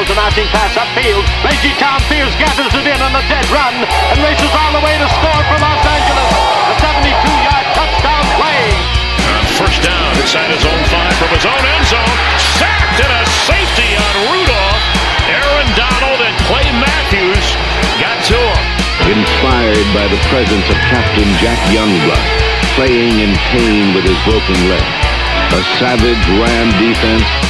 Throws a mounting pass upfield. Reggie Town Fears gathers it in on a dead run and races all the way to score for Los Angeles. A 72-yard touchdown play. First down inside his own five from his own end zone. Sacked and a safety on Rudolph. Aaron Donald and Clay Matthews got to him. Inspired by the presence of Captain Jack Youngblood, playing in pain with his broken leg. A savage Ram defense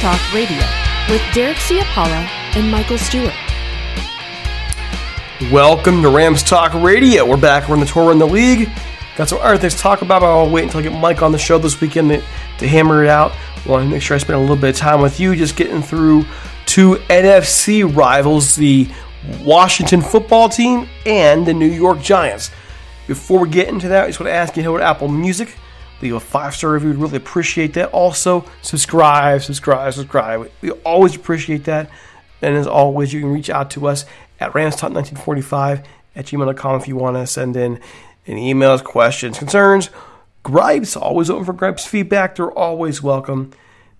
Talk Radio with Derek Ciapala and Michael Stewart. Welcome to Rams Talk Radio. We're back. We're in the tour we're in the league. Got some other things to talk about, but I'll wait until I get Mike on the show this weekend to, to hammer it out. Want to make sure I spend a little bit of time with you, just getting through two NFC rivals, the Washington football team and the New York Giants. Before we get into that, I just want to ask you over to Apple Music, leave a five star review. We'd really appreciate that. Also, subscribe, subscribe, subscribe. We always appreciate that. And as always, you can reach out to us at ramstalk1945 at gmail.com if you want to send in any emails, questions, concerns, gripes. Always open for gripes, feedback. They're always welcome.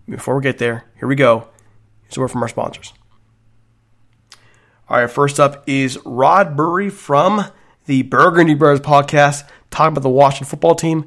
Before we get there, here we go. Here's a word from our sponsors. All right, first up is Rod Burry from the Burgundy Brothers podcast, talking about the Washington football team.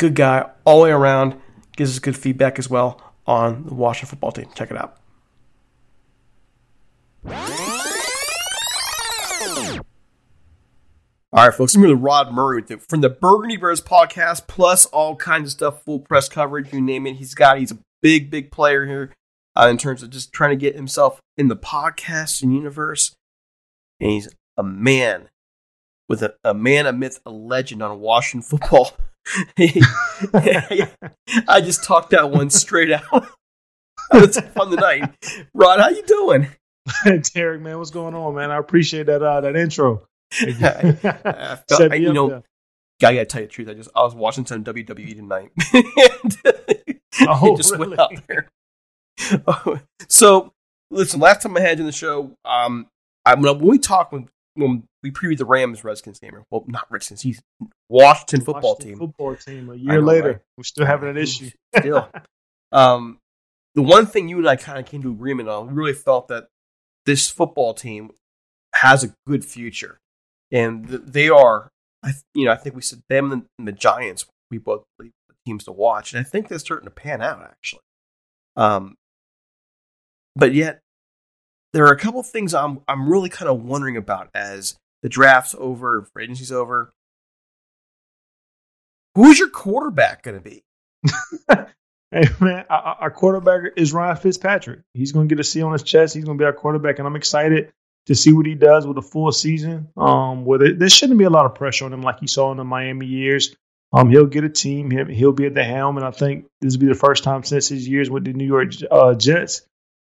Good guy all the way around. Gives us good feedback as well on the Washington football team. Check it out. All right, folks, I'm here with Rod Murray from the Burgundy Bears podcast, plus all kinds of stuff, full press coverage, you name it. He's got, he's a big, big player here uh, in terms of just trying to get himself in the podcasting universe. And he's a man with a, a man, a myth, a legend on Washington football. I just talked that one straight out. It's fun night. Rod, how you doing? Derek, man, what's going on, man? I appreciate that uh, that intro. I felt, I, you know, there. I gotta tell you the truth. I just I was watching some WWE tonight. oh, just really? went out there. so, listen. Last time I had you in the show, um, I, when we talked when, when we previewed the Rams Redskins game, well, not Redskins, he's Washington football Washington team. Football team. A year later, right? we're still having an issue. Still, um, the one thing you and I kind of came to agreement on, we really felt that this football team has a good future, and th- they are. I, you know, I think we said them and the, and the Giants. We both believe the teams to watch, and I think they're starting to pan out actually. Um, but yet, there are a couple things I'm I'm really kind of wondering about as the draft's over, free agency's over. Who's your quarterback going to be? Hey man, our, quarterback is Ryan Fitzpatrick. He's going to get a C on his chest. He's going to be our quarterback, and I'm excited to see what he does with a full season. Um, where there, there shouldn't be a lot of pressure on him like you saw in the Miami years. Um, he'll get a team. He'll, he'll be at the helm, and I think this will be the first time since his years with the New York uh, Jets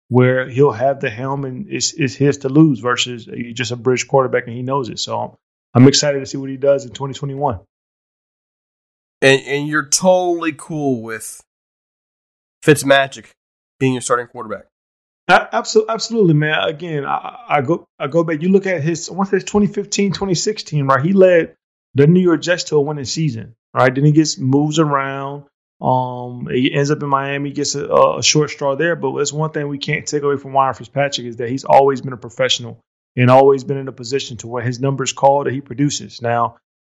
where he'll have the helm and it's, it's his to lose versus he's just a bridge quarterback and he knows it. So I'm excited to see what he does in 2021. And and you're totally cool with Fitzmagic being your starting quarterback. Absolutely, absolutely, man. Again, I, I go I go back. You look at his once his 2015, 2016, right? He led the New York Jets to a winning season, right? Then he gets moves around. Um, he ends up in Miami, gets a, a short straw there. But that's one thing we can't take away from Ryan Fitzpatrick is that he's always been a professional and always been in a position to where his numbers call that he produces. Now,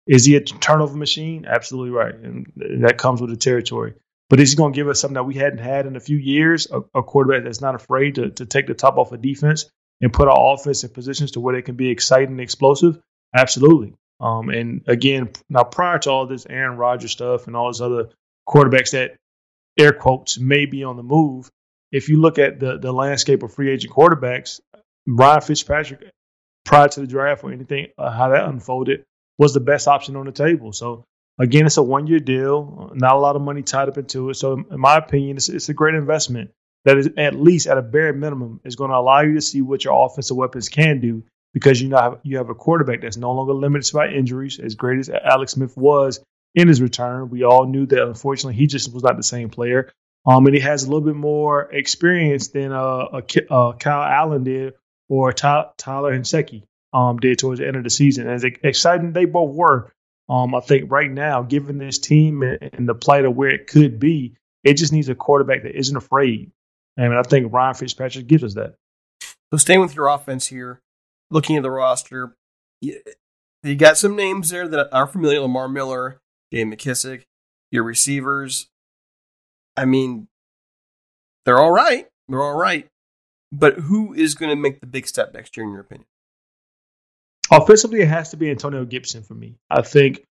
is he a turnover machine? Absolutely right, and that comes with the territory. But is he going to give us something that we hadn't had in a few years? A, a quarterback that's not afraid to, to take the top off of defense and put our offense in positions to where they can be exciting and explosive? Absolutely. Um, and again, now prior to all this Aaron Rodgers stuff and all this other quarterbacks that air quotes may be on the move. If you look at the the landscape of free agent quarterbacks, Ryan Fitzpatrick prior to the draft or anything uh, how that unfolded was the best option on the table. So again, it's a one year deal, not a lot of money tied up into it. So in my opinion, it's, it's a great investment that is at least at a bare minimum is going to allow you to see what your offensive weapons can do because you know you have a quarterback that's no longer limited by injuries. As great as Alex Smith was in his return. We all knew that unfortunately he just was not the same player. Um, and he has a little bit more experience than uh, uh, Kyle Allen did or Ty- Tyler Heinicke um, did towards the end of the season. As exciting they both were, um, I think right now, given this team and the plight of where it could be, it just needs a quarterback that isn't afraid. And I think Ryan Fitzpatrick gives us that. So staying with your offense here, looking at the roster, you got some names there that are familiar: Lamar Miller, Dave McKissic, your receivers. I mean, they're all right. They're all right. But who is going to make the big step next year, in your opinion? Offensively, it has to be Antonio Gibson for me. I think.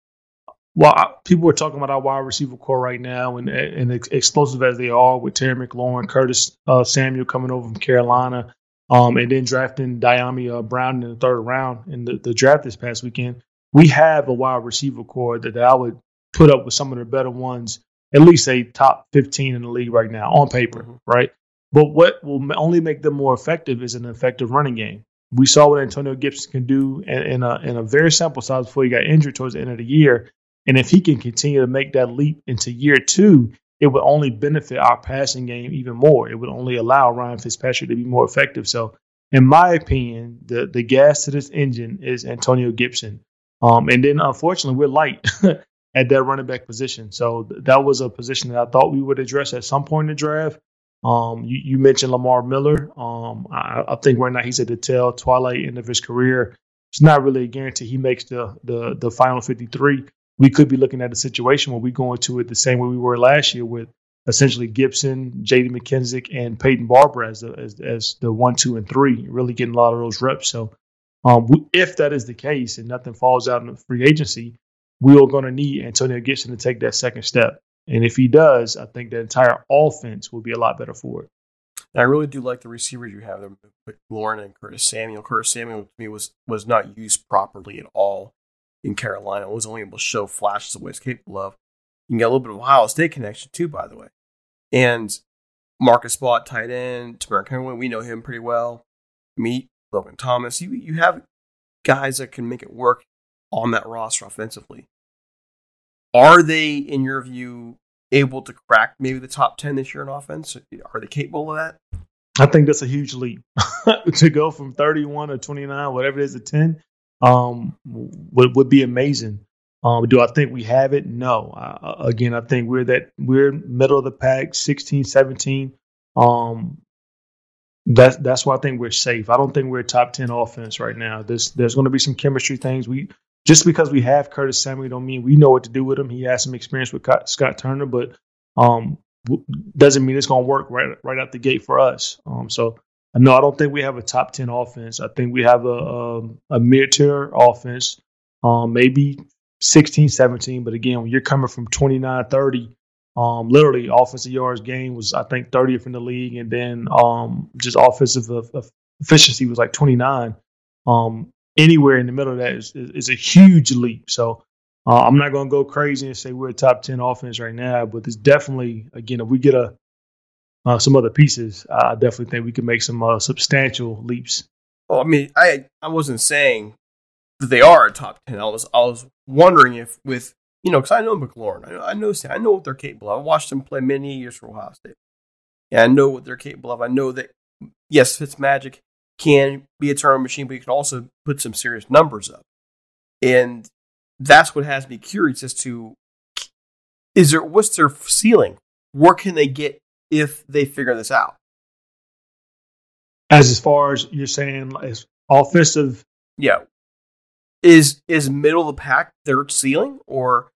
Well, people are talking about our wide receiver core right now, and and explosive as they are with Terry McLaurin, Curtis uh, Samuel coming over from Carolina, um, and then drafting Dyami uh, Brown in the third round in the, the draft this past weekend. We have a wide receiver core that, that I would put up with some of the better ones, at least a top 15 in the league right now on paper, mm-hmm. right? But what will only make them more effective is an effective running game. We saw what Antonio Gibson can do in, in, a, in a very sample size before he got injured towards the end of the year. And if he can continue to make that leap into year two, it would only benefit our passing game even more. It would only allow Ryan Fitzpatrick to be more effective. So, in my opinion, the the gas to this engine is Antonio Gibson. Um, and then unfortunately, we're light at that running back position. So th- that was a position that I thought we would address at some point in the draft. Um, you, you, mentioned Lamar Miller. Um, I, I, think right now he's at the tail twilight end of his career. It's not really a guarantee he makes the the the final 53. We could be looking at a situation where we go into it the same way we were last year with essentially Gibson, J.D. McKissic, and Peyton Barber as the as, as the one, two, and three, really getting a lot of those reps. So, um, if that is the case and nothing falls out in the free agency, we are going to need Antonio Gibson to take that second step. And if he does, I think the entire offense will be a lot better for it. I really do like the receivers you have there, Lauren and Curtis Samuel. Curtis Samuel to me was was not used properly at all in Carolina. Was only able to show flashes of what he's capable of. You can get a little bit of Ohio State connection too, by the way. And Marcus Spot, tight end, Temarrick Henry, we know him pretty well. Meet Logan Thomas. You you have guys that can make it work on that roster offensively. Are they, in your view, able to crack maybe the top 10 this year in offense? Are they capable of that? I think that's a huge leap to go from 31 or 29, whatever it is, to 10 um, would, would be amazing. Um, do I think we have it? No. Uh, again, I think we're that we're middle of the pack, 16, 17. Um, that's that's why I think we're safe. I don't think we're top 10 offense right now. There's there's going to be some chemistry things. We just because we have Curtis Samuel don't mean we know what to do with him. He has some experience with Scott Turner, but um, doesn't mean it's going to work right right out the gate for us. Um, so no, I don't think we have a top ten offense. I think we have a a, um, a mid tier offense, um, maybe 16, 17. But again, when you're coming from 29, 30, um, literally offensive yards gain was I think 30th in the league, and then um, just offensive efficiency was like 29. Um, anywhere in the middle of that is, is, is a huge leap. So uh, I'm not going to go crazy and say we're a top 10 offense right now, but it's definitely, again, if we get a uh, some other pieces, I definitely think we can make some uh, substantial leaps. Well, I mean, I I wasn't saying that they are a top 10. I was, I was wondering if with, you know, because I know McLaurin, I know, I know, I know what they're capable of. I watched them play many years for Ohio State. Yeah, I know what they're capable of. I know that, yes, Fitzmagic can be a turnover machine, but you can also put some serious numbers up. And that's what has me curious as to is there what's their ceiling? Where can they get if they figure this out? As as far as you're saying, as offensive, yeah, is is middle of the pack their ceiling, or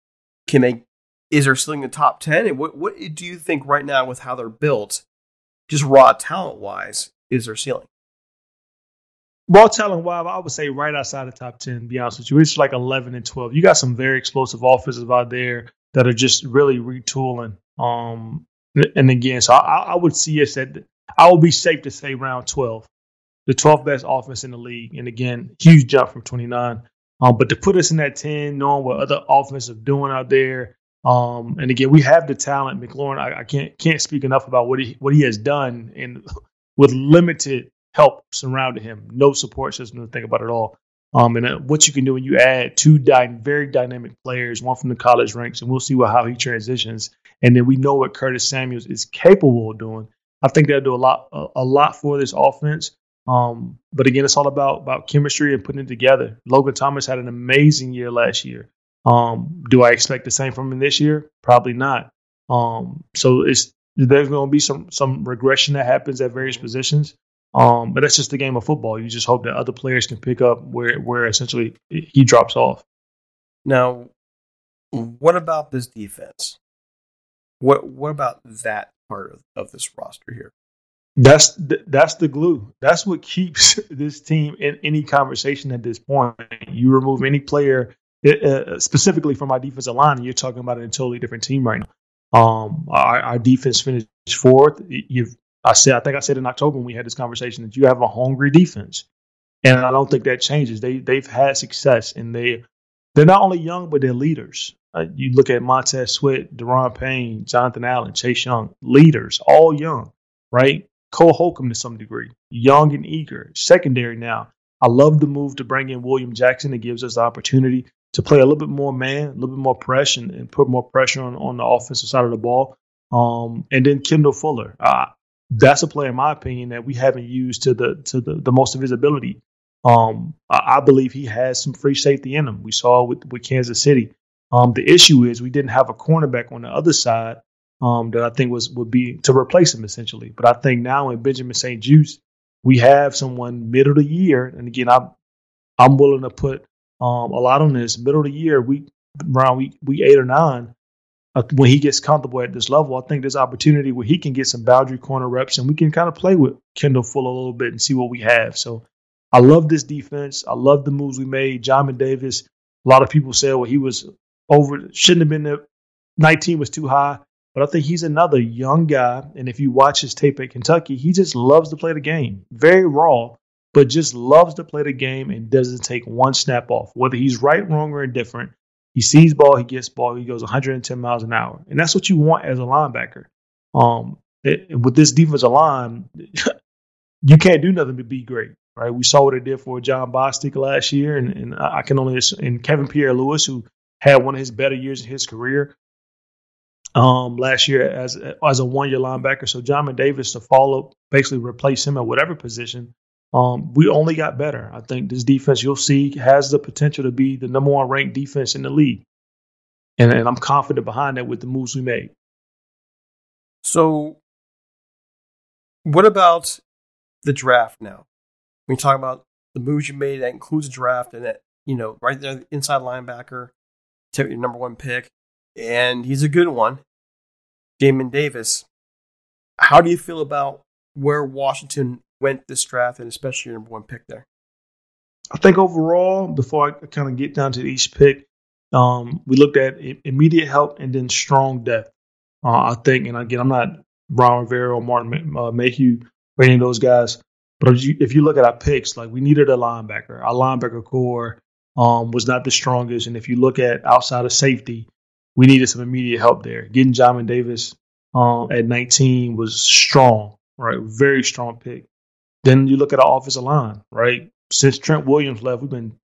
can they? Is their ceiling the top ten? And what what do you think right now with how they're built, just raw talent wise, is their ceiling? Raw talent wise, I would say right outside the top 10, to be honest with you. It's like 11 and 12. You got some very explosive offenses out there that are just really retooling. Um, and again, so I, I would see us at, I would be safe to say round 12, the 12th best offense in the league. And again, huge jump from 29. Um, but to put us in that 10, knowing what other offenses are doing out there, um, and again, we have the talent. McLaurin, I, I, can't can't speak enough about what he what he has done, and with limited help surrounding him. No support system to think about at all. Um, and uh, what you can do when you add two dy- very dynamic players, one from the college ranks, and we'll see what, how he transitions. And then we know what Curtis Samuels is capable of doing. I think they'll do a lot, a, a lot for this offense. Um, but again, it's all about about chemistry and putting it together. Logan Thomas had an amazing year last year. Um, do I expect the same from him this year? Probably not. Um, so it's there's going to be some some regression that happens at various positions. Um, but that's just the game of football. You just hope that other players can pick up where where essentially he drops off. Now, what about this defense? What what about that part of, of this roster here? That's the, that's the glue. That's what keeps this team in any conversation at this point. You remove any player uh, specifically from our defensive line, and you're talking about a totally different team right now. Um, our, our defense finished fourth. You've I said, I think I said in October when we had this conversation that you have a hungry defense, and I don't think that changes. They they've had success, and they they're not only young but they're leaders. Uh, you look at Montez Sweat, Daron Payne, Jonathan Allen, Chase Young, leaders, all young, right? Cole Holcomb to some degree, young and eager. Secondary now. I love the move to bring in William Jackson. It gives us the opportunity to play a little bit more man, a little bit more pressure, and, and put more pressure on, on the offensive side of the ball. Um, and then Kendall Fuller. Uh, that's a player, in my opinion, that we haven't used to the to the, the most of his ability. Um, I, I, believe he has some free safety in him. We saw with with Kansas City. Um, the issue is we didn't have a cornerback on the other side um, that I think was would be to replace him essentially. But I think now in Benjamin St-Juste, we have someone middle of the year, and again, I'm I'm willing to put um, a lot on this middle of the year. We around week week eight or nine when he gets comfortable at this level, I think there's opportunity where he can get some boundary corner reps and we can kind of play with Kendall Full a little bit and see what we have. So I love this defense. I love the moves we made. Jamin Davis, a lot of people say, well, he was over, shouldn't have been there. 19 was too high. But I think he's another young guy. And if you watch his tape at Kentucky, he just loves to play the game. Very raw, but just loves to play the game and doesn't take one snap off. Whether he's right, wrong, or indifferent, he sees ball, he gets ball, he goes 110 miles an hour. And that's what you want as a linebacker. Um, it, with this defensive line, you can't do nothing but be great, right? We saw what it did for Jon Bostic last year, and, and I can only and Kevin Pierre-Louis, who had one of his better years in his career um, last year as as a one year linebacker. So Jamin Davis to follow, basically replace him at whatever position. Um, we only got better. I think this defense you'll see has the potential to be the number one ranked defense in the league, and, and I'm confident behind that with the moves we made. So, what about the draft now? When you talk about the moves you made, that includes a draft, and that you know right there, inside linebacker, your number one pick, and he's a good one. Jamin Davis. How do you feel about where Washington went this draft and especially your number one pick there? I think overall, before I kind of get down to each pick, um, we looked at immediate help and then strong depth. Uh, I think, and again, I'm not Ron Rivera or Martin uh, Mayhew or any of those guys, but if you, if you look at our picks, like we needed a linebacker. Our linebacker core um, was not the strongest, and if you look at outside of safety, we needed some immediate help there. Getting Jamin Davis um, at 19 was strong, right? Very strong pick. Then you look at our offensive line, right? Since Trent Williams left, we've been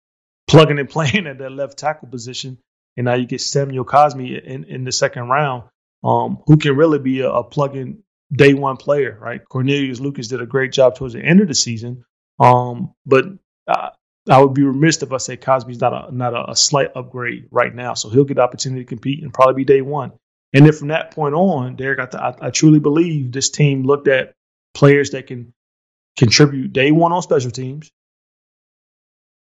plugging and playing at that left tackle position. And now you get Samuel Cosmi in, in the second round, um, who can really be a, a plug-in day one player, right? Cornelius Lucas did a great job towards the end of the season. Um, but uh, I would be remiss if I say Cosmi's not a not a, a, slight upgrade right now. So he'll get the opportunity to compete and probably be day one. And then from that point on, Derek, I, th- I, I truly believe this team looked at players that can contribute day one on special teams,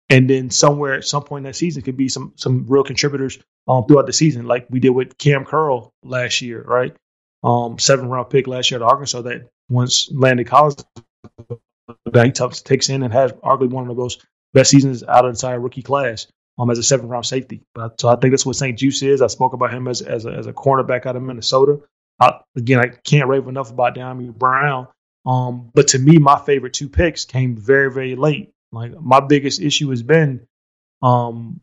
and then somewhere at some point in that season could be some some real contributors um, throughout the season, like we did with Cam Curl last year, right? Um, seven round pick last year at Arkansas that once landed college that he t- takes in and has arguably one of those best seasons out of the entire rookie class um, as a seven round safety. But so I think that's what St. Juste is. I spoke about him as as a, as a cornerback out of Minnesota. I, again, I can't rave enough about Dyami Brown. Um, but to me, my favorite two picks came very very late. Like my biggest issue has been, um,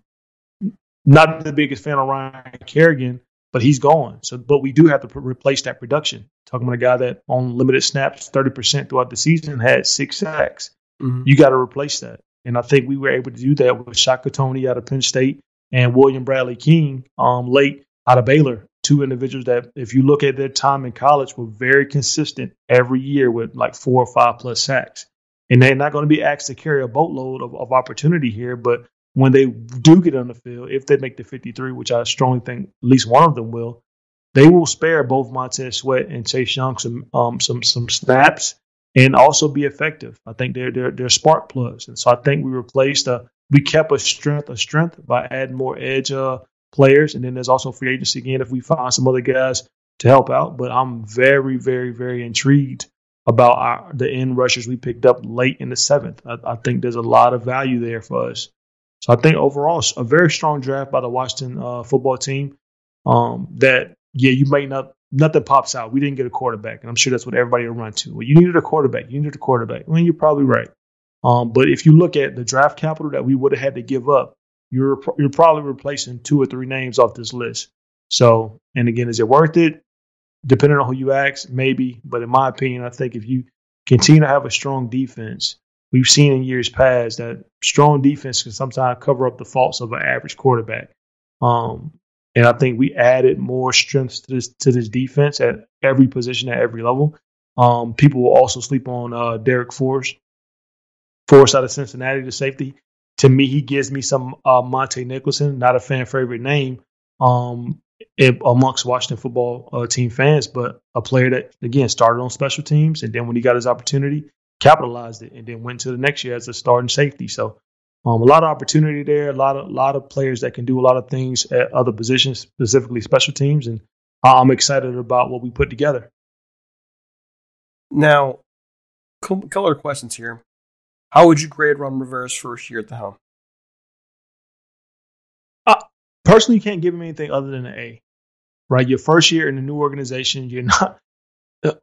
not the biggest fan of Ryan Kerrigan, but he's gone. So, but we do have to replace that production. Talking about a guy that on limited snaps, thirty percent throughout the season had six sacks. Mm-hmm. You got to replace that. And I think we were able to do that with Shaka Toney out of Penn State and William Bradley King um, late out of Baylor. Two individuals that, if you look at their time in college, were very consistent every year with like four or five plus sacks. And they're not going to be asked to carry a boatload of, of opportunity here. But when they do get on the field, if they make the 53, which I strongly think at least one of them will, they will spare both Montez Sweat and Chase Young some um, some some snaps and also be effective. I think they're they're, they're spark plugs, and so I think we replaced a we kept a strength a strength by adding more edge uh, players, and then there's also free agency again if we find some other guys to help out. But I'm very very very intrigued about our, the end rushers we picked up late in the seventh. I, I think there's a lot of value there for us. So I think overall, a very strong draft by the Washington uh, football team. Um, that yeah, you might not nothing pops out. We didn't get a quarterback, and I'm sure that's what everybody will run to. Well, you needed a quarterback. You needed a quarterback. Well, you're probably right. Um, but if you look at the draft capital that we would have had to give up, you're you're probably replacing two or three names off this list. So, and again, is it worth it? Depending on who you ask, maybe. But in my opinion, I think if you continue to have a strong defense, we've seen in years past that strong defense can sometimes cover up the faults of an average quarterback. Um, and I think we added more strength to this to this defense at every position at every level. Um, people will also sleep on uh, Darrick Forrest. Forrest out of Cincinnati, the safety. To me, he gives me some uh, Montae Nicholson, not a fan favorite name um, it, amongst Washington football uh, team fans, but a player that again started on special teams, and then when he got his opportunity, capitalized it, and then went to the next year as a starting safety. So um, a lot of opportunity there, a lot of lot of players that can do a lot of things at other positions, specifically special teams, and I'm excited about what we put together. Now, color questions here. How would you grade Ron Rivera's first year at the helm? Uh, personally, you can't give him anything other than an A. Right, your first year in a new organization, you're not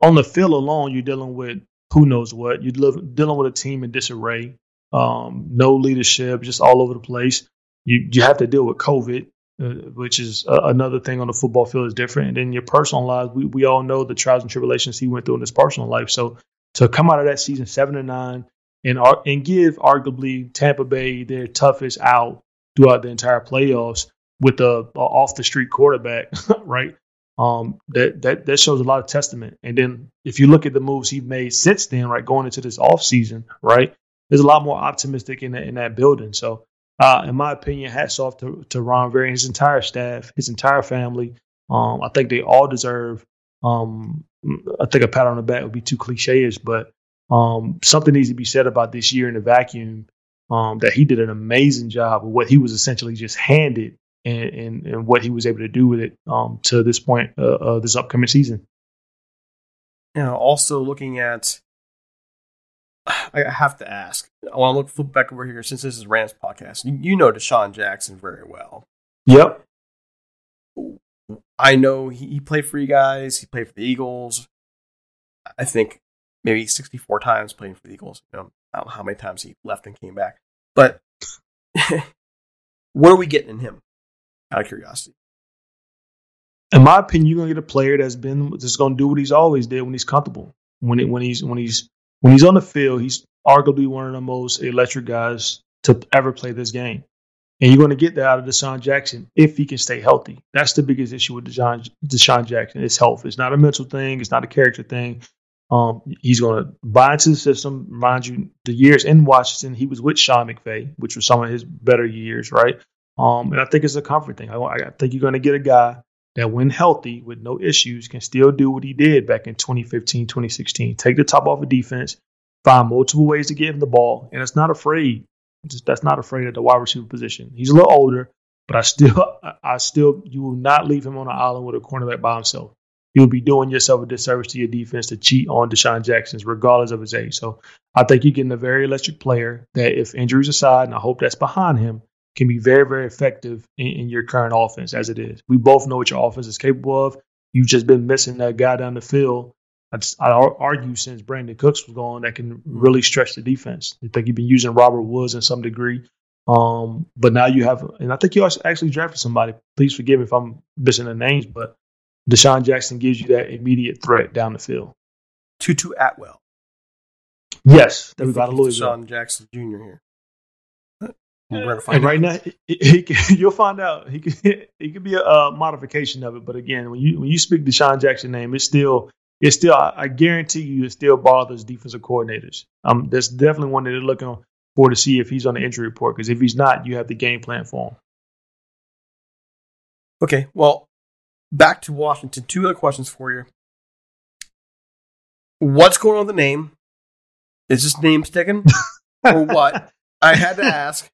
on the field alone. You're dealing with who knows what. You're dealing with a team in disarray, um, no leadership, just all over the place. You you have to deal with COVID, uh, which is uh, another thing on the football field is different. And then your personal life, we we all know the trials and tribulations he went through in his personal life. So to come out of that season seven and nine and and give arguably Tampa Bay their toughest out throughout the entire playoffs with a, a off the street quarterback, right? Um, that that that shows a lot of testament. And then if you look at the moves he made since then, right, going into this off season, right, there's a lot more optimistic in that in that building. So, uh, in my opinion, hats off to to Ron and his entire staff, his entire family. Um, I think they all deserve. Um, I think a pat on the back would be too cliche ish, but um, something needs to be said about this year in a vacuum. Um, that he did an amazing job of what he was essentially just handed and, and, and what he was able to do with it um, to this point uh, uh, this upcoming season. Now, also looking at, I have to ask. I want to look flip back over here since this is Rams podcast. You, you know DeSean Jackson very well. Yep. I know he, he played for you guys. He played for the Eagles. I think maybe 64 times playing for the Eagles. You know, I don't know how many times he left and came back. But what are we getting in him? Out of curiosity. In my opinion, you're gonna get a player that's been just gonna do what he's always did when he's comfortable. When it, when he's when he's when he's on the field, he's arguably one of the most electric guys to ever play this game. And you're going to get that out of DeSean Jackson if he can stay healthy. That's the biggest issue with Deshaun, DeSean Jackson. It's health. It's not a mental thing. It's not a character thing. Um, he's going to buy into the system. Mind you, the years in Washington, he was with Sean McVay, which was some of his better years, right? Um, and I think it's a comfort thing. I, I think you're going to get a guy that, when healthy, with no issues, can still do what he did back in 2015, 2016. Take the top off of defense, find multiple ways to get him the ball, and it's not afraid. Just, that's not afraid of the wide receiver position. He's a little older, but I still, I still, you will not leave him on an island with a cornerback by himself. You'll be doing yourself a disservice to your defense to cheat on DeSean Jackson's, regardless of his age. So I think you're getting a very electric player that, if injuries aside, and I hope that's behind him, can be very, very effective in, in, your current offense as it is. We both know what your offense is capable of. You've just been missing that guy down the field. I'd, argue since Brandin Cooks was gone that can really stretch the defense. I think you've been using Robert Woods in some degree. Um, but now you have, and I think you actually drafted somebody. Please forgive me if I'm missing the names, but DeSean Jackson gives you that immediate threat down the field. Tutu Atwell. Yes, there we got a DeSean Jackson Jr. here. And right now, he, he, you'll find out he could he could be a, a, modification of it. But again, when you when you speak DeSean Jackson name, it's still it's still I, I guarantee you it still bothers defensive coordinators. Um, that's definitely one that they're looking for to see if he's on the injury report. Because if he's not, you have the game plan for him. Okay, well, back to Washington. Two other questions for you. What's going on with the name? Is this name sticking or what? I had to ask.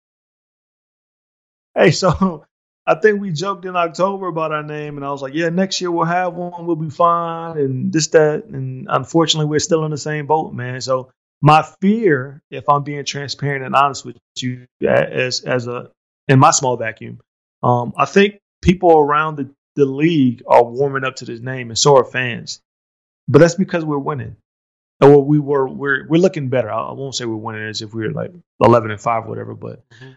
Hey, so I think we joked in October about our name, and I was like, "Yeah, next year we'll have one. We'll be fine." And this, that, and unfortunately, we're still in the same boat, man. So my fear, if I'm being transparent and honest with you, as as a in my small vacuum, um, I think people around the, the league are warming up to this name, and so are fans. But that's because we're winning. Or we were we're we're looking better. I, won't say we're winning as if we were like eleven and five or whatever, but mm-hmm.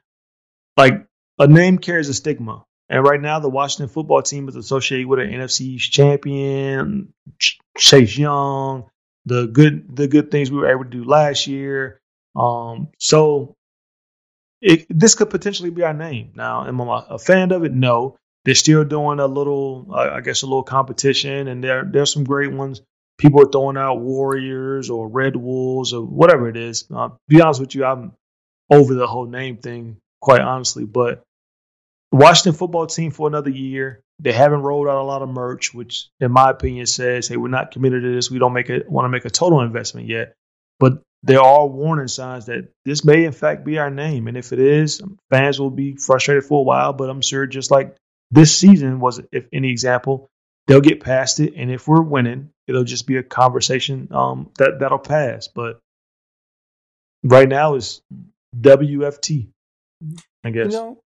like a name carries a stigma. And right now, the Washington football team is associated with an NFC champion, Chase Young, the good the good things we were able to do last year. Um, so it, this could potentially be our name. Now, am I a fan of it? No. They're still doing a little, I guess, a little competition, and there there's some great ones. People are throwing out Warriors or Red Wolves or whatever it is. Uh, be honest with you, I'm over the whole name thing, quite honestly. But Washington football team for another year. They haven't rolled out a lot of merch, which, in my opinion, says, "Hey, we're not committed to this. We don't make it want to make a total investment yet." But there are warning signs that this may, in fact, be our name, and if it is, fans will be frustrated for a while. But I'm sure, just like this season was, if any example, they'll get past it, and if we're winning, it'll just be a conversation um, that that'll pass. But right now is WFT, I guess. You know,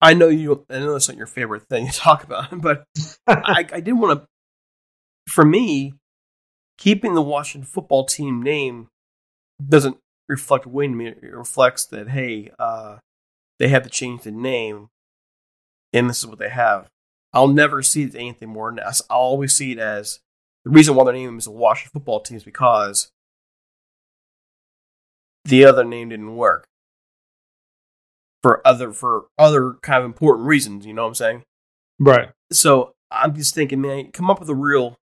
I know you. I know that's not your favorite thing to talk about, but I, I did want to. For me, keeping the Washington football team name doesn't reflect win. It reflects that hey, uh, they have to change the name, and this is what they have. I'll never see it as anything more than that. I'll always see it as the reason why their name is the Washington football team is because the other name didn't work for other for other kind of important reasons. You know what I'm saying? Right. So I'm just thinking, man, come up with a real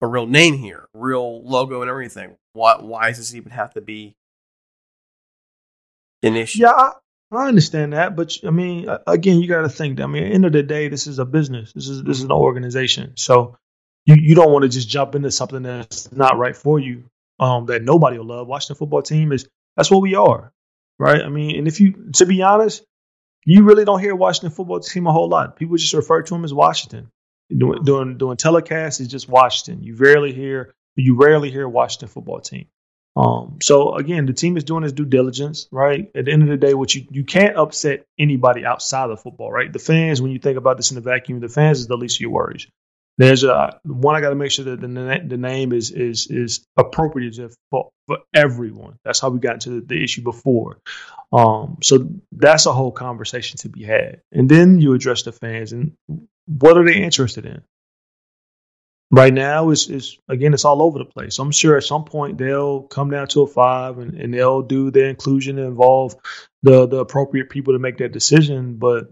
a real name here, real logo and everything. Why why does this even have to be an issue? Yeah, I, understand that, but I mean, again, you got to think. I mean, end of the day, this is a business. This is this is an organization. So you you don't want to just jump into something that's not right for you. Um, that nobody will love. Washington football team is that's what we are, right? I mean, and if you to be honest, you really don't hear Washington football team a whole lot. People just refer to them as Washington. Doing doing doing telecasts is just Washington. You rarely hear you rarely hear Washington football team. Um, so again, the team is doing its due diligence, right? At the end of the day, what you you can't upset anybody outside of football, right? The fans, when you think about this in the vacuum, the fans is the least of your worries. There's a one I got to make sure that the, the name is is is appropriate for, for everyone. That's how we got into the, the issue before. Um, so that's a whole conversation to be had, and then you address the fans and what are they interested in right now is is again it's all over the place. I'm sure at some point they'll come down to a five and, and they'll do their inclusion and involve the the appropriate people to make that decision. But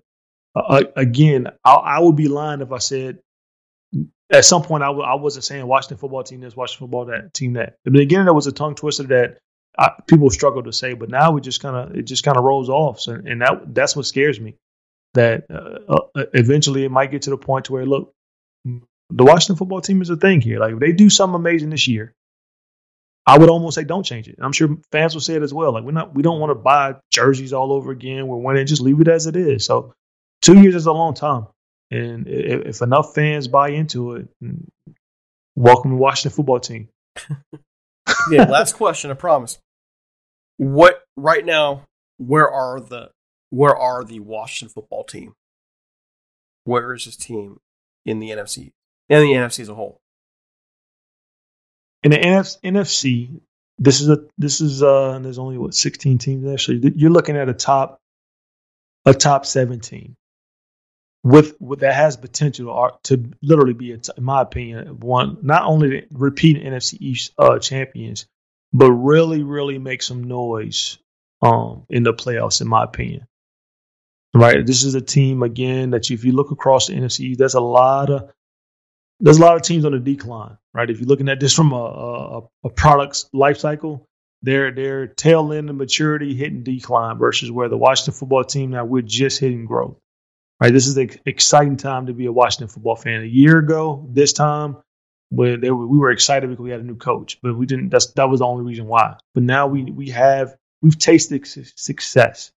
uh, again, I, I, would be lying if I said at some point I w- I wasn't saying Washington football team this, Washington football that team that. But again, there was a tongue twister that I, people struggle to say. But now we just kind of it just kind of rolls off, so, and that that's what scares me. That uh, uh, eventually it might get to the point to where look, the Washington football team is a thing here. Like if they do something amazing this year, I would almost say don't change it. I'm sure fans will say it as well. Like we're not, we don't want to buy jerseys all over again. We're winning, just leave it as it is. So two years is a long time, and if, if enough fans buy into it, mm, welcome to Washington football team. yeah. Last question. I promise. What right now? Where are the where are the Washington football team? Where is this team in the NFC? And the NFC as a whole. In the NF- NFC, this is a this is uh there's only what 16 teams actually. You're looking at a top a top 17 with, with that has potential to literally be, in my opinion, one not only repeat NFC East uh, champions, but really really make some noise um in the playoffs. In my opinion, right? This is a team again that you, if you look across the NFC, there's a lot of there's a lot of teams on the decline, right? If you're looking at this from a, a, a product's life cycle, they're they're tail end of maturity hitting decline versus where the Washington football team now we're just hitting growth. Right, this is an exciting time to be a Washington football fan. A year ago, this time, when they were, we were excited because we had a new coach, but we didn't. That's that was the only reason why. But now we we have we've tasted success,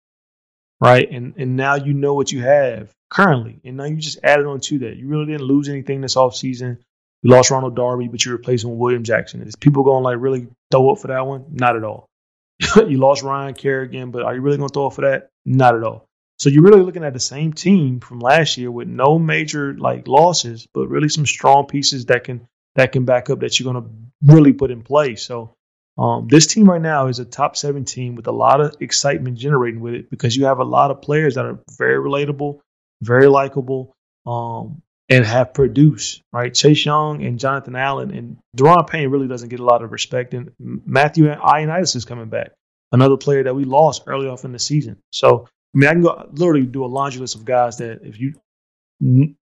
right? And and now you know what you have currently. And now you just added on to that. You really didn't lose anything this offseason. You lost Ronald Darby, but you replaced him with William Jackson. Is people going like really throw up for that one? Not at all. you lost Ryan Kerrigan, but are you really going to throw up for that? Not at all. So you're really looking at the same team from last year with no major like losses, but really some strong pieces that can that can back up that you're going to really put in place. So um, this team right now is a top seven team with a lot of excitement generating with it because you have a lot of players that are very relatable, very likable, um, and have produced, right? Chase Young and Jonathan Allen and Daron Payne really doesn't get a lot of respect. And Matthew Ioannidis is coming back, another player that we lost early off in the season. So, I mean, I can go literally do a laundry list of guys that if you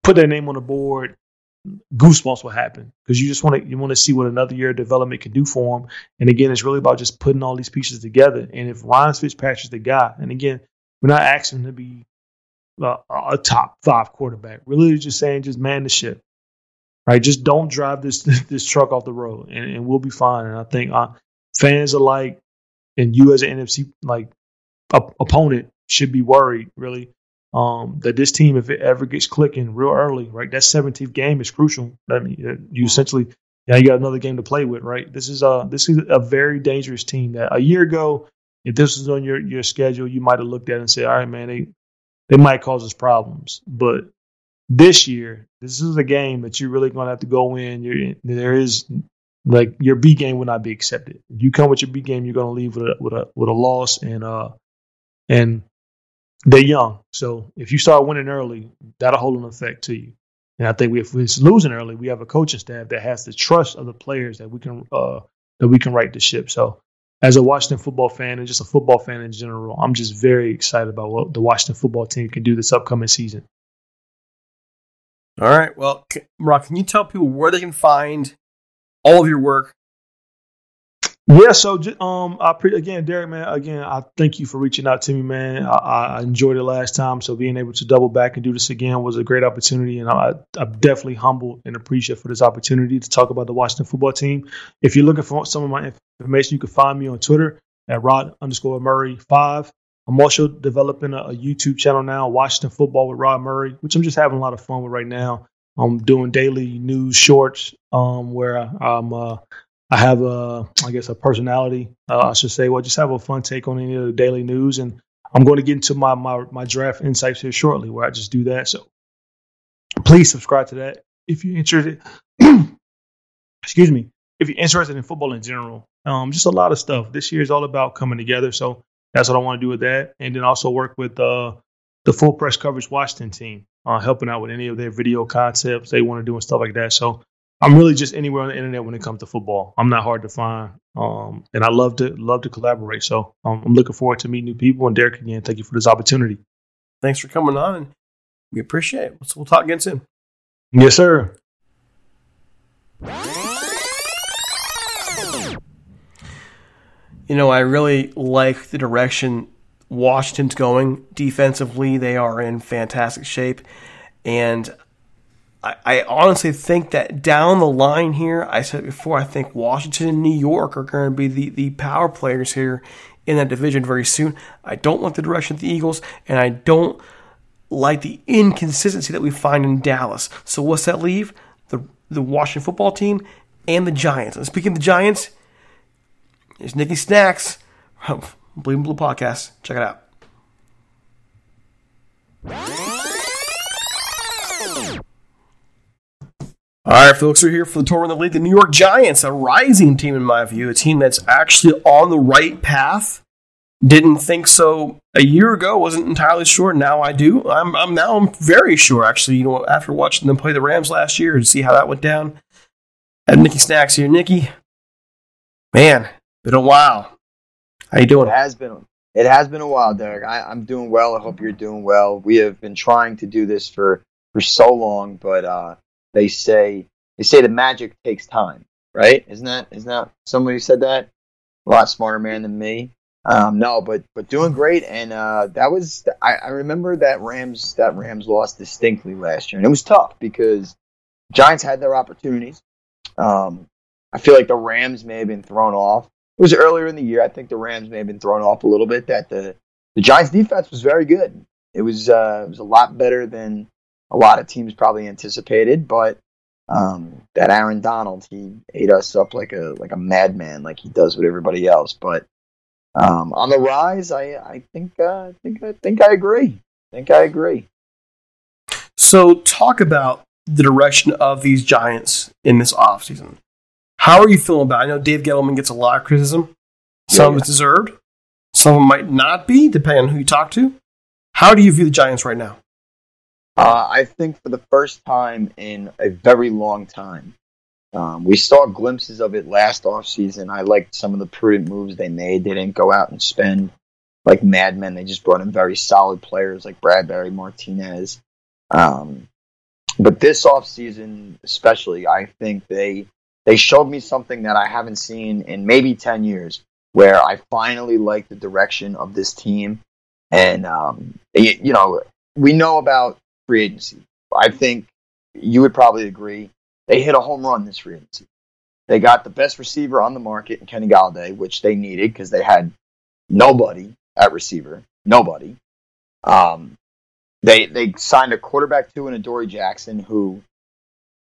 put their name on the board, goosebumps will happen because you just want to you want to see what another year of development can do for them. And again, it's really about just putting all these pieces together. And if Ryan Fitzpatrick's the guy, and again, we're not asking him to be uh, a top five quarterback. Really, just saying, just man the ship, right? Just don't drive this this truck off the road, and, and we'll be fine. And I think uh, fans alike and you as an NFC like opponent should be worried really um, that this team, if it ever gets clicking real early, right, that 17th game is crucial. I mean, uh, you essentially, yeah, you got another game to play with, right? This is a this is a very dangerous team. That a year ago, if this was on your your schedule, you might have looked at it and said, all right, man, they they might cause us problems, but this year, this is a game that you're really going to have to go in. You're, there is like your B game will not be accepted. You come with your B game, you're going to leave with a with a with a loss, and uh, and they're young. So if you start winning early, that'll hold an effect to you. And I think if we're losing early, we have a coaching staff that has the trust of the players that we can uh, that we can right the ship. So as a Washington football fan and just a football fan in general, I'm just very excited about what the Washington football team can do this upcoming season. All right. Well, Rock, can you tell people where they can find all of your work? Yeah, so um, I pre- again, Derek, man, again, I thank you for reaching out to me, man. I, I, enjoyed it last time, so being able to double back and do this again was a great opportunity, and I, I'm definitely humbled and appreciative for this opportunity to talk about the Washington football team. If you're looking for some of my information, you can find me on Twitter at Rod underscore Murray five. I'm also developing a, a, YouTube channel now, Washington Football with Rod Murray, which I'm just having a lot of fun with right now. I'm doing daily news shorts um, where I, am uh, I have a I guess a personality uh, I should say. Well, just have a fun take on any of the daily news, and I'm going to get into my my, my draft insights here shortly, where I just do that. So please subscribe to that if you're interested. excuse me, if you're interested in football in general. Um, just a lot of stuff. This year is all about coming together. So that's what I want to do with that, and then also work with uh, the full press coverage Washington team, uh, helping out with any of their video concepts they want to do and stuff like that. So I'm really just anywhere on the internet when it comes to football. I'm not hard to find, um, and I love to love to collaborate. So um, I'm looking forward to meeting new people. And Derek, again, thank you for this opportunity. Thanks for coming on, and we appreciate it. So we'll talk again soon. Yes, sir. you know, I really like the direction Washington's going defensively. They are in fantastic shape. And I, I, honestly think that down the line here, I said before, I think Washington and New York are going to be the, the power players here in that division very soon. I don't like the direction of the Eagles, and I don't like the inconsistency that we find in Dallas. So what's that leave? The the Washington football team and the Giants. And speaking of the Giants, there's Nicky Snacks. Bleeding Blue Podcast. Check it out. All right, folks, we're here for the tour in the league. The New York Giants, a rising team in my view, a team that's actually on the right path. Didn't think so a year ago. wasn't entirely sure. Now I do. I'm, I'm now I'm very sure. Actually, you know, after watching them play the Rams last year and see how that went down. Had Nicky Snacks here, Nicky. Man, been a while. How you doing? It has been. It has been a while, Derek. I, I'm doing well. I hope you're doing well. We have been trying to do this for for so long, but uh, they say they say the magic takes time, right? Isn't that isn't that somebody said that? A lot smarter man than me. Um, no, but but doing great, and uh, that was I, I remember that Rams that Rams lost distinctly last year, and it was tough because Giants had their opportunities. Um, I feel like the Rams may have been thrown off it was earlier in the year. I think the Rams may have been thrown off a little bit. That the the Giants defense was very good. It was uh, it was a lot better than a lot of teams probably anticipated. But um, that Aaron Donald, he ate us up like a like a madman, like he does with everybody else. But um, on the rise, I I think uh, I think I think I agree. I think I agree. So talk about the direction of these Giants in this offseason. How are you feeling about it? I know Dave Gettleman gets a lot of criticism. Some yeah, of it's deserved. Some of it might not be, depending on who you talk to. How do you view the Giants right now? Uh, I think for the first time in a very long time, um, we saw glimpses of it last offseason. I liked some of the prudent moves they made. They didn't go out and spend like madmen. They just brought in very solid players like Bradberry, Martinez. Um, but this offseason, especially, I think they they showed me something that I haven't seen in maybe 10 years, where I finally like the direction of this team. And, um, you, you know, we know about free agency. I think you would probably agree. They hit a home run this free agency. They got the best receiver on the market in Kenny Golladay, which they needed because they had nobody at receiver. Nobody. Um, they they signed a quarterback too in Adoree Jackson, who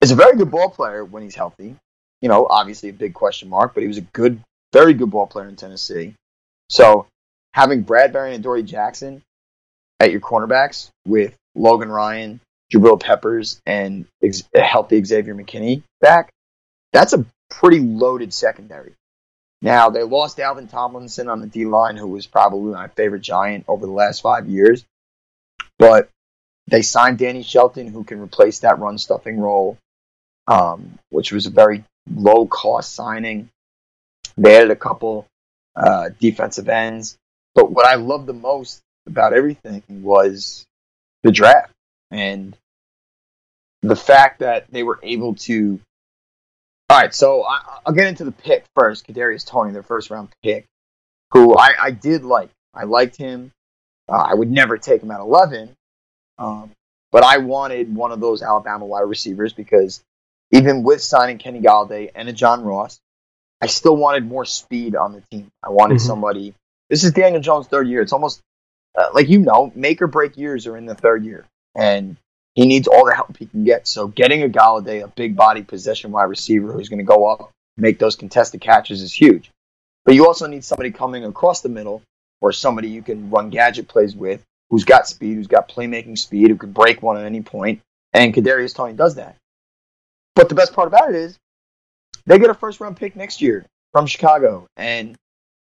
is a very good ball player when he's healthy. You know, obviously a big question mark, but he was a good, very good ball player in Tennessee. So having Bradberry and Adoree Jackson at your cornerbacks with Logan Ryan, Jabril Peppers, and ex- healthy Xavier McKinney back, that's a pretty loaded secondary. Now they lost Dalvin Tomlinson on the D line, who was probably my favorite Giant over the last five years, but they signed Danny Shelton, who can replace that run stuffing role, um, which was a very low cost signing. They added a couple uh, defensive ends, but what I loved the most about everything was the draft and the fact that they were able to all right, so I, will get into the pick first. Kadarius Toney, their first round pick, who I, I did like. I liked him. Uh, I would never take him at eleven, um, but I wanted one of those Alabama wide receivers because even with signing Kenny Golladay and a John Ross, I still wanted more speed on the team. I wanted mm-hmm. somebody. This is Daniel Jones' third year. It's almost uh, like you know, make or break years are in the third year, and he needs all the help he can get. So getting a Golladay, a big body possession wide receiver who's going to go up, make those contested catches is huge. But you also need somebody coming across the middle or somebody you can run gadget plays with who's got speed, who's got playmaking speed, who can break one at any point. And Kadarius Toney does that. But the best part about it is they get a first round pick next year from Chicago. And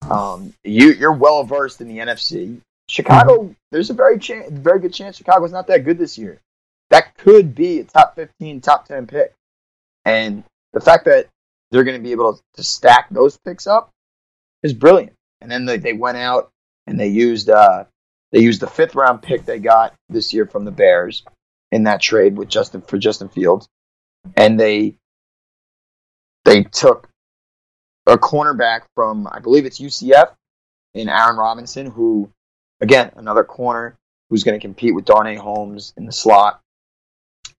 um, you, you're well versed in the NFC. Chicago, there's a very chance, very good chance Chicago's not that good this year that could be a top 15, top 10 pick. And the fact that they're going to be able to stack those picks up is brilliant. And then they, they went out and they used uh, they used the fifth round pick they got this year from the Bears in that trade with Justin for Justin Fields, and they they took a cornerback from I believe it's UCF in Aaron Robinson, who again another corner who's going to compete with Darnay Holmes in the slot.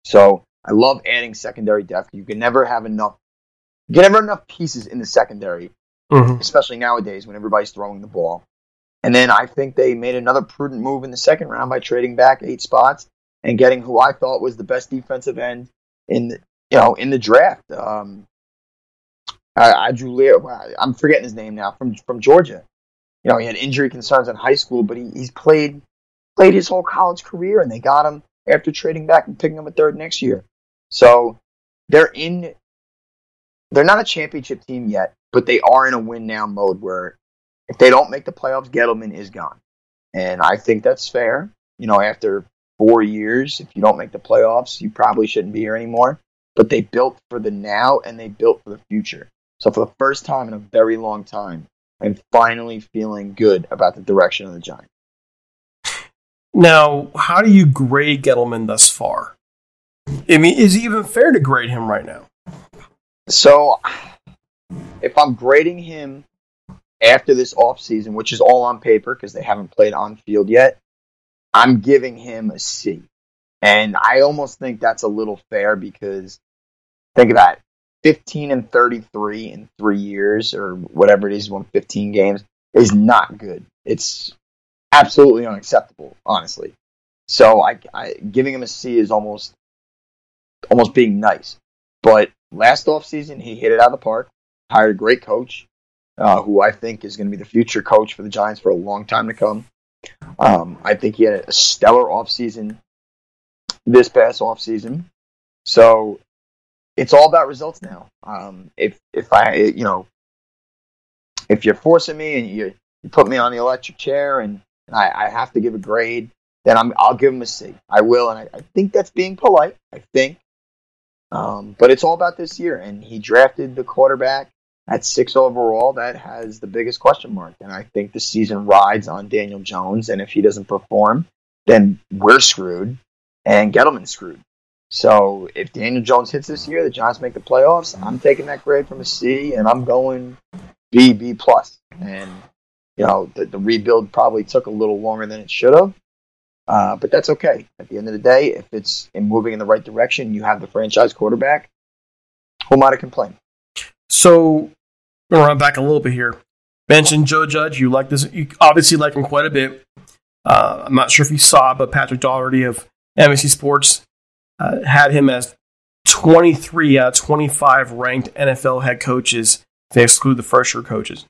So I love adding secondary depth. You can never have enough. You can never have enough pieces in the secondary, mm-hmm. especially nowadays when everybody's throwing the ball. And then I think they made another prudent move in the second round by trading back eight spots and getting who I thought was the best defensive end in the, you know in the draft. Um, I, Ojulari, I'm forgetting his name now from from Georgia. You know, he had injury concerns in high school, but he, he's played played his whole college career, and they got him after trading back and picking him a third next year. So they're in. They're not a championship team yet, but they are in a win now mode where if they don't make the playoffs, Gettleman is gone, and I think that's fair. You know, after four years, if you don't make the playoffs, you probably shouldn't be here anymore. But they built for the now and they built for the future. So for the first time in a very long time, I'm finally feeling good about the direction of the Giants. Now, how do you grade Gettleman thus far? I mean, is it even fair to grade him right now? So, if I'm grading him after this offseason, which is all on paper because they haven't played on field yet, I'm giving him a C. And I almost think that's a little fair because think about it 15 and 33 in three years, or whatever it is, won 15 games, is not good. It's absolutely unacceptable, honestly. So I, I giving him a C is almost almost being nice. But last offseason, he hit it out of the park, hired a great coach, uh, who I think is going to be the future coach for the Giants for a long time to come. Um, I think he had a stellar offseason this past offseason. So it's all about results now. Um, if if I you know if you're forcing me and you you put me on the electric chair and I, I have to give a grade, then I'm, I'll give him a C. I will, and I, I think that's being polite. I think, um, but it's all about this year. And he drafted the quarterback at six overall. That has the biggest question mark, and I think the season rides on Daniel Jones. And if he doesn't perform, then we're screwed, and Gettleman's screwed. So if Daniel Jones hits this year, the Giants make the playoffs. I'm taking that grade from a C, and I'm going B B plus. And you know, the, the rebuild probably took a little longer than it should have. Uh, but that's okay. At the end of the day, if it's in moving in the right direction, you have the franchise quarterback. Who am I to complain? So, I'm going run back a little bit here. Mentioned Joe Judge. You like this. You obviously like him quite a bit. Uh, I'm not sure if you saw, but Patrick Daugherty of NBC Sports uh, had him as 23 out of 25 ranked NFL head coaches. If they exclude the first year coaches.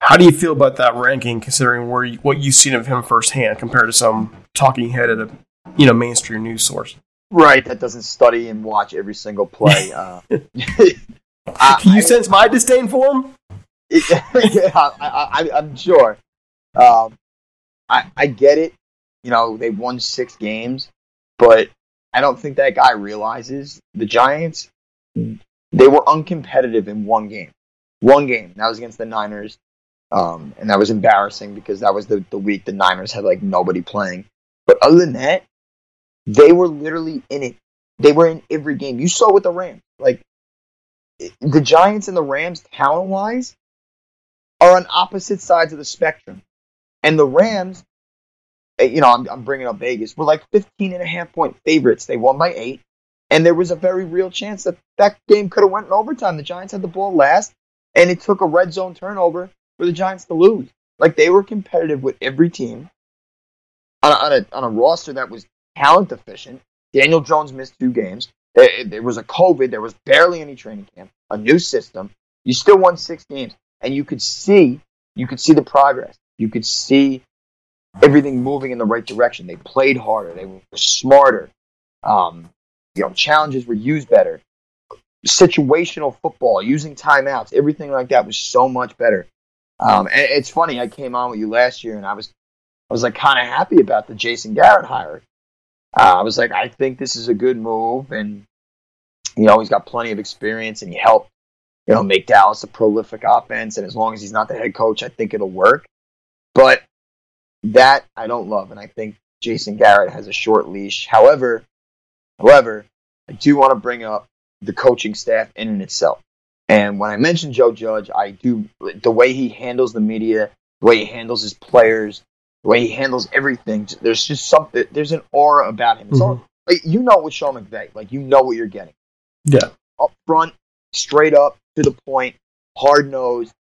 How do you feel about that ranking, considering where you, what you've seen of him firsthand compared to some talking head at a you know mainstream news source? Right, that doesn't study and watch every single play. Uh, I, Can you I, sense my disdain for him? yeah, I, am sure. Um, I, I get it. You know, they won six games, but I don't think that guy realizes the Giants. They were uncompetitive in one game. One game. That was against the Niners. Um, and that was embarrassing because that was the, the week the Niners had like nobody playing. But other than that, they were literally in it. They were in every game. You saw with the Rams. Like the Giants and the Rams, talent wise, are on opposite sides of the spectrum. And the Rams, Eh, you know, I'm, I'm bringing up Vegas, were like 15 and a half point favorites. They won by eight. And there was a very real chance that that game could have went in overtime. The Giants had the ball last, and it took a red zone turnover for the Giants to lose. Like they were competitive with every team on a, on a, on a roster that was talent deficient. Daniel Jones missed two games. There, there was a COVID. There was barely any training camp. A new system. You still won six games, and you could see you could see the progress. You could see everything moving in the right direction. They played harder. They were smarter. Um, you know, challenges were used better. Situational football, using timeouts, everything like that was so much better. Um, and it's funny, I came on with you last year, and I was, I was like kind of happy about the Jason Garrett hire. Uh, I was like, I think this is a good move, and you know, he's got plenty of experience, and he helped, you know, make Dallas a prolific offense. And as long as he's not the head coach, I think it'll work. But that I don't love, and I think Jason Garrett has a short leash. However, however, I do want to bring up the coaching staff in and itself. And when I mention Joe Judge, I do the way he handles the media, the way he handles his players, the way he handles everything. There's just something. There's an aura about him. Mm-hmm. all, like, you know with Sean McVay, like you know what you're getting. Yeah, up front, straight up to the point, hard nosed.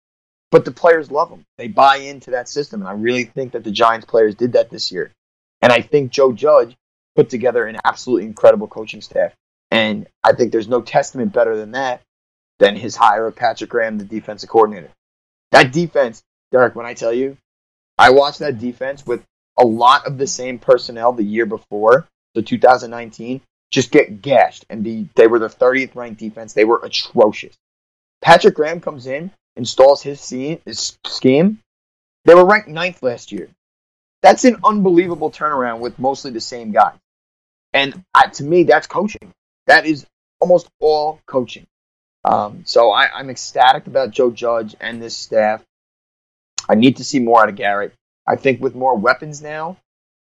But the players love him. They buy into that system, and I really think that the Giants players did that this year. And I think Joe Judge put together an absolutely incredible coaching staff. And I think there's no testament better than that than his hire of Patrick Graham, the defensive coordinator. That defense, Derek, when I tell you, I watched that defense with a lot of the same personnel the year before, so 2019, just get gashed and be they were the 30th ranked defense. They were atrocious. Patrick Graham comes in, installs his, scene, his scheme. They were ranked ninth last year. That's an unbelievable turnaround with mostly the same guy. And uh, to me, that's coaching. That is almost all coaching. Um, so I, am ecstatic about Joe Judge and this staff. I need to see more out of Garrett. I think with more weapons now,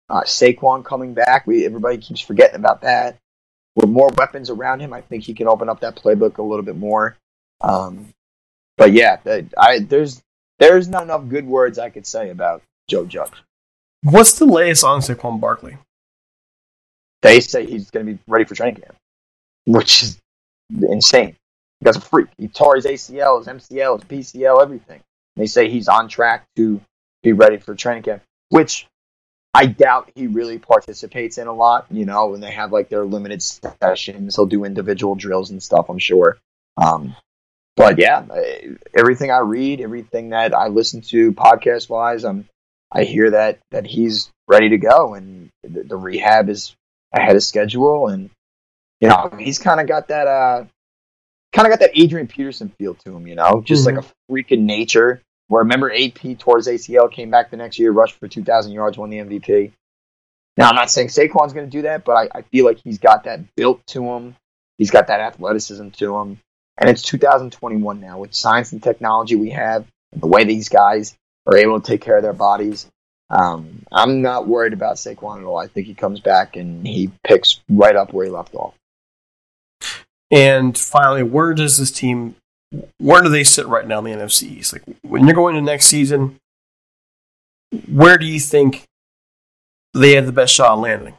uh, Saquon coming back, we everybody keeps forgetting about that. With more weapons around him, I think he can open up that playbook a little bit more. Um, but yeah, I, there's there's not enough good words I could say about Joe Judge. What's the latest on Saquon Barkley? They say he's going to be ready for training camp, which is insane. Guy's a freak. He tore his ACL, his MCL, his PCL, everything. They say he's on track to be ready for training camp, which I doubt he really participates in a lot. You know, when they have like their limited sessions, he'll do individual drills and stuff. I'm sure. Um, but yeah, everything I read, everything that I listen to podcast wise, I'm I hear that that he's ready to go, and the, the rehab is ahead of schedule, and you know he's kind of got that uh kind of got that Adrian Peterson feel to him, you know, just mm-hmm. like a freak in nature. Where remember AP towards ACL, came back the next year, rushed for 2,000 yards, won the MVP. Now I'm not saying Saquon's going to do that, but I, I feel like he's got that built to him. He's got that athleticism to him, and it's 2021 now with science and technology we have, the way these guys are able to take care of their bodies. Um, I'm not worried about Saquon at all. I think he comes back and he picks right up where he left off. And finally, where does this team, where do they sit right now in the NFC East? Like when you're going to next season, where do you think they have the best shot of landing?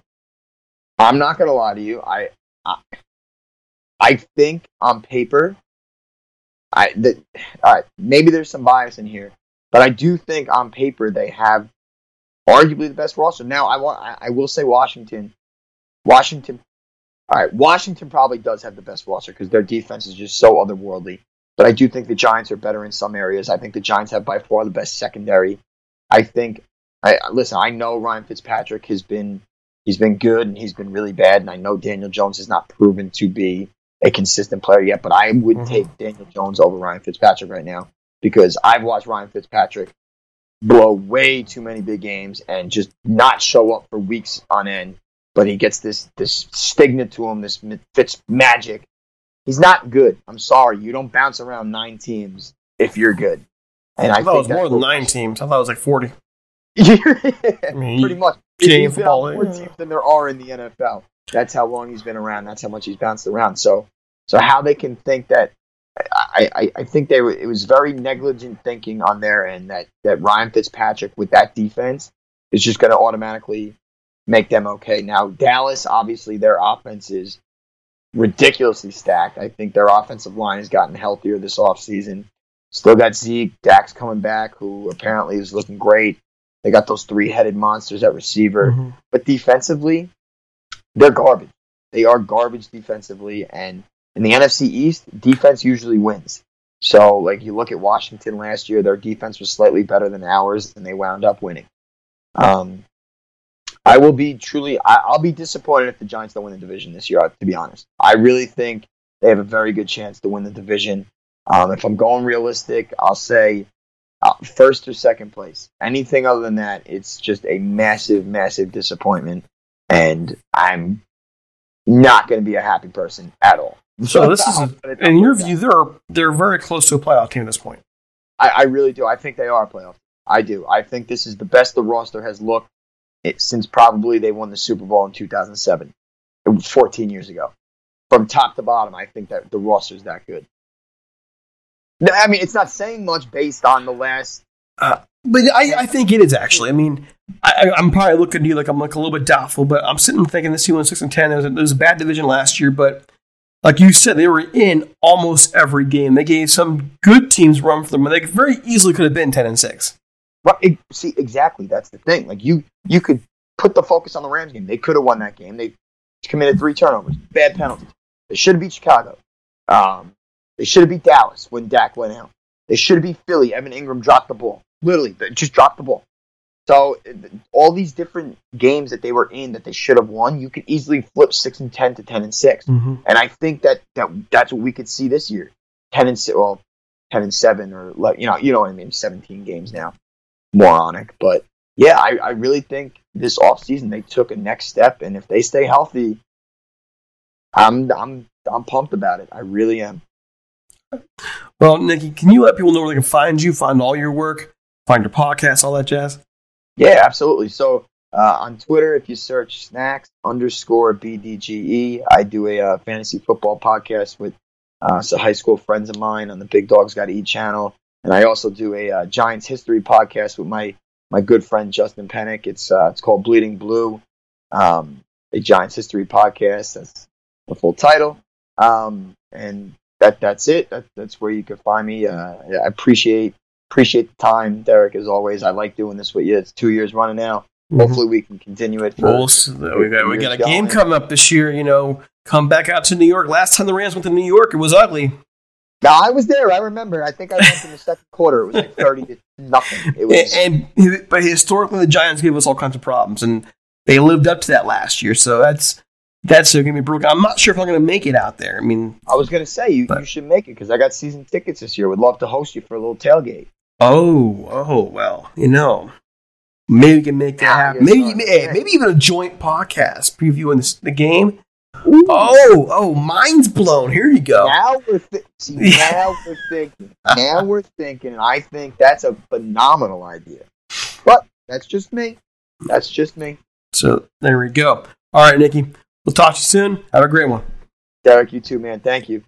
I'm not gonna lie to you. I, I, I think on paper, I that all right. Maybe there's some bias in here, but I do think on paper they have arguably the best roster. Now, I want I, I will say Washington. Washington. All right, Washington probably does have the best roster because their defense is just so otherworldly. But I do think the Giants are better in some areas. I think the Giants have by far the best secondary. I think. I listen. I know Ryan Fitzpatrick has been he's been good and he's been really bad, and I know Daniel Jones has not proven to be a consistent player yet. But I would Mhm. take Daniel Jones over Ryan Fitzpatrick right now because I've watched Ryan Fitzpatrick blow way too many big games and just not show up for weeks on end. But he gets this this stigma to him, this Fitz magic. He's not good. I'm sorry. You don't bounce around nine teams if you're good. And I, I, thought it was more than nine teams. I thought it was like 40. mean, pretty much. Canadian football, more yeah. teams than there are in the NFL. That's how long he's been around. That's how much he's bounced around. So, so how they can think that? I, I, I think they were, it was very negligent thinking on their end that that Ryan Fitzpatrick with that defense is just going to automatically make them okay. Now Dallas, obviously, their offense is ridiculously stacked. I think their offensive line has gotten healthier this offseason. Still got Zeke, Dak's coming back, who apparently is looking great. They got those three headed monsters at receiver. Mm-hmm. But defensively, they're garbage. They are garbage defensively. And in the NFC East, defense usually wins. So, like, you look at Washington last year, their defense was slightly better than ours, and they wound up winning. Um, I will be truly, I, I'll be disappointed if the Giants don't win the division this year, to be honest. I really think they have a very good chance to win the division. Um, if I'm going realistic, I'll say uh, first or second place. Anything other than that, it's just a massive, massive disappointment, and I'm not going to be a happy person at all. So this is, I'll put it- in your view, they're they're very close to a playoff team at this point. I, I really do. I think they are a playoff. I do. I think this is the best the roster has looked it, since probably they won the Super Bowl in 2007, 14 years ago. From top to bottom, I think that the roster is that good. No, I mean, it's not saying much based on the last. Uh, but I, I think it is actually. I mean, I, I'm probably looking at you like I'm like a little bit doubtful, but I'm sitting thinking this went six and ten. It was, a, it was a bad division last year, but like you said, they were in almost every game. They gave some good teams run for them, and they very easily could have been ten and six. Right, e- see, exactly. That's the thing. Like you, you could put the focus on the Rams game. They could have won that game. They committed three turnovers, bad penalties. They should have beat Chicago. Um, they should have beat Dallas when Dak went out. They should have beat Philly. Evan Engram dropped the ball. Literally, they just dropped the ball. So all these different games that they were in that they should have won, you could easily flip six and ten to ten and 6 Mm-hmm. And I think that, that that's what we could see this year. Ten and six, well, ten and seven, or like you know, you know what I mean. Seventeen games now, moronic. But yeah, I, I really think this offseason they took a next step, and if they stay healthy, I'm I'm I'm pumped about it. I really am. Well, Nicky, can you let people know where they can find you, find all your work, find your podcast, all that jazz? Yeah, absolutely. So uh, on Twitter, if you search snacks underscore BDGE, I do a uh, fantasy football podcast with uh, some high school friends of mine on the Big Dogs Got to Eat channel. And I also do a uh, Giants history podcast with my, my good friend Justin Pennick. It's uh, it's called Bleeding Blue, um, a Giants history podcast. That's the full title. Um, and that that's it. That, that's where you can find me. Uh, I appreciate appreciate the time, Derek. As always, I like doing this with you. It's two years running now. Mhm. Hopefully, we can continue it. For, Well, so we got we got a game coming up this year. You know, come back out to New York. Last time the Rams went to New York, it was ugly. No, I was there. I remember. I think I went in the second quarter. It was like thirty to nothing. It was. and, and but historically, the Giants gave us all kinds of problems, and they lived up to that last year. So that's that's going to be brutal. I'm not sure if I'm going to make it out there. I mean, I was gonna say you, you should make it because I got season tickets this year. Would love to host you for a little tailgate. oh, oh, well, you know, maybe we can make that ah, happen. you're Maybe, hey, maybe even a joint podcast previewing this, the game. Oh, oh, mind's blown. Here you go. Now we're thi- see, now we're thinking. Now we're thinking, and I think that's a phenomenal idea. But that's just me. That's just me. So there we go. All right, Nicky. We'll talk to you soon. Have a great one. Derek, you too, man. Thank you.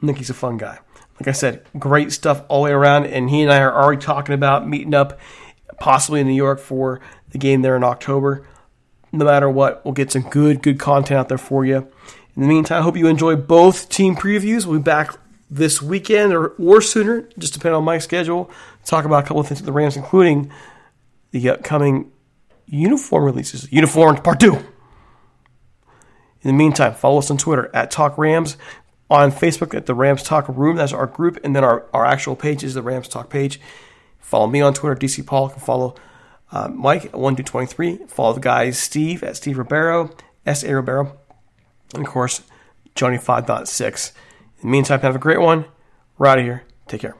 Nicky's a fun guy. Like I said, great stuff all the way around. And he and I are already talking about meeting up possibly in New York for the game there in October. No matter what, we'll get some good, good content out there for you. In the meantime, I hope you enjoy both team previews. We'll be back this weekend or, or sooner, just depending on my schedule. Talk about a couple of things with the Rams, including the upcoming uniform releases. Uniforms Part 2. In the meantime, follow us on Twitter at Talk Rams, on Facebook at the Rams Talk Room. That's our group, and then our, our actual page is the Rams Talk page. Follow me on Twitter, DC Paul. Can follow uh, Mike at 1223. Follow the guys Steve at Steve Ribeiro, S.A. Ribeiro, and of course, Johnny 5.6. In the meantime, have a great one. We're out of here. Take care.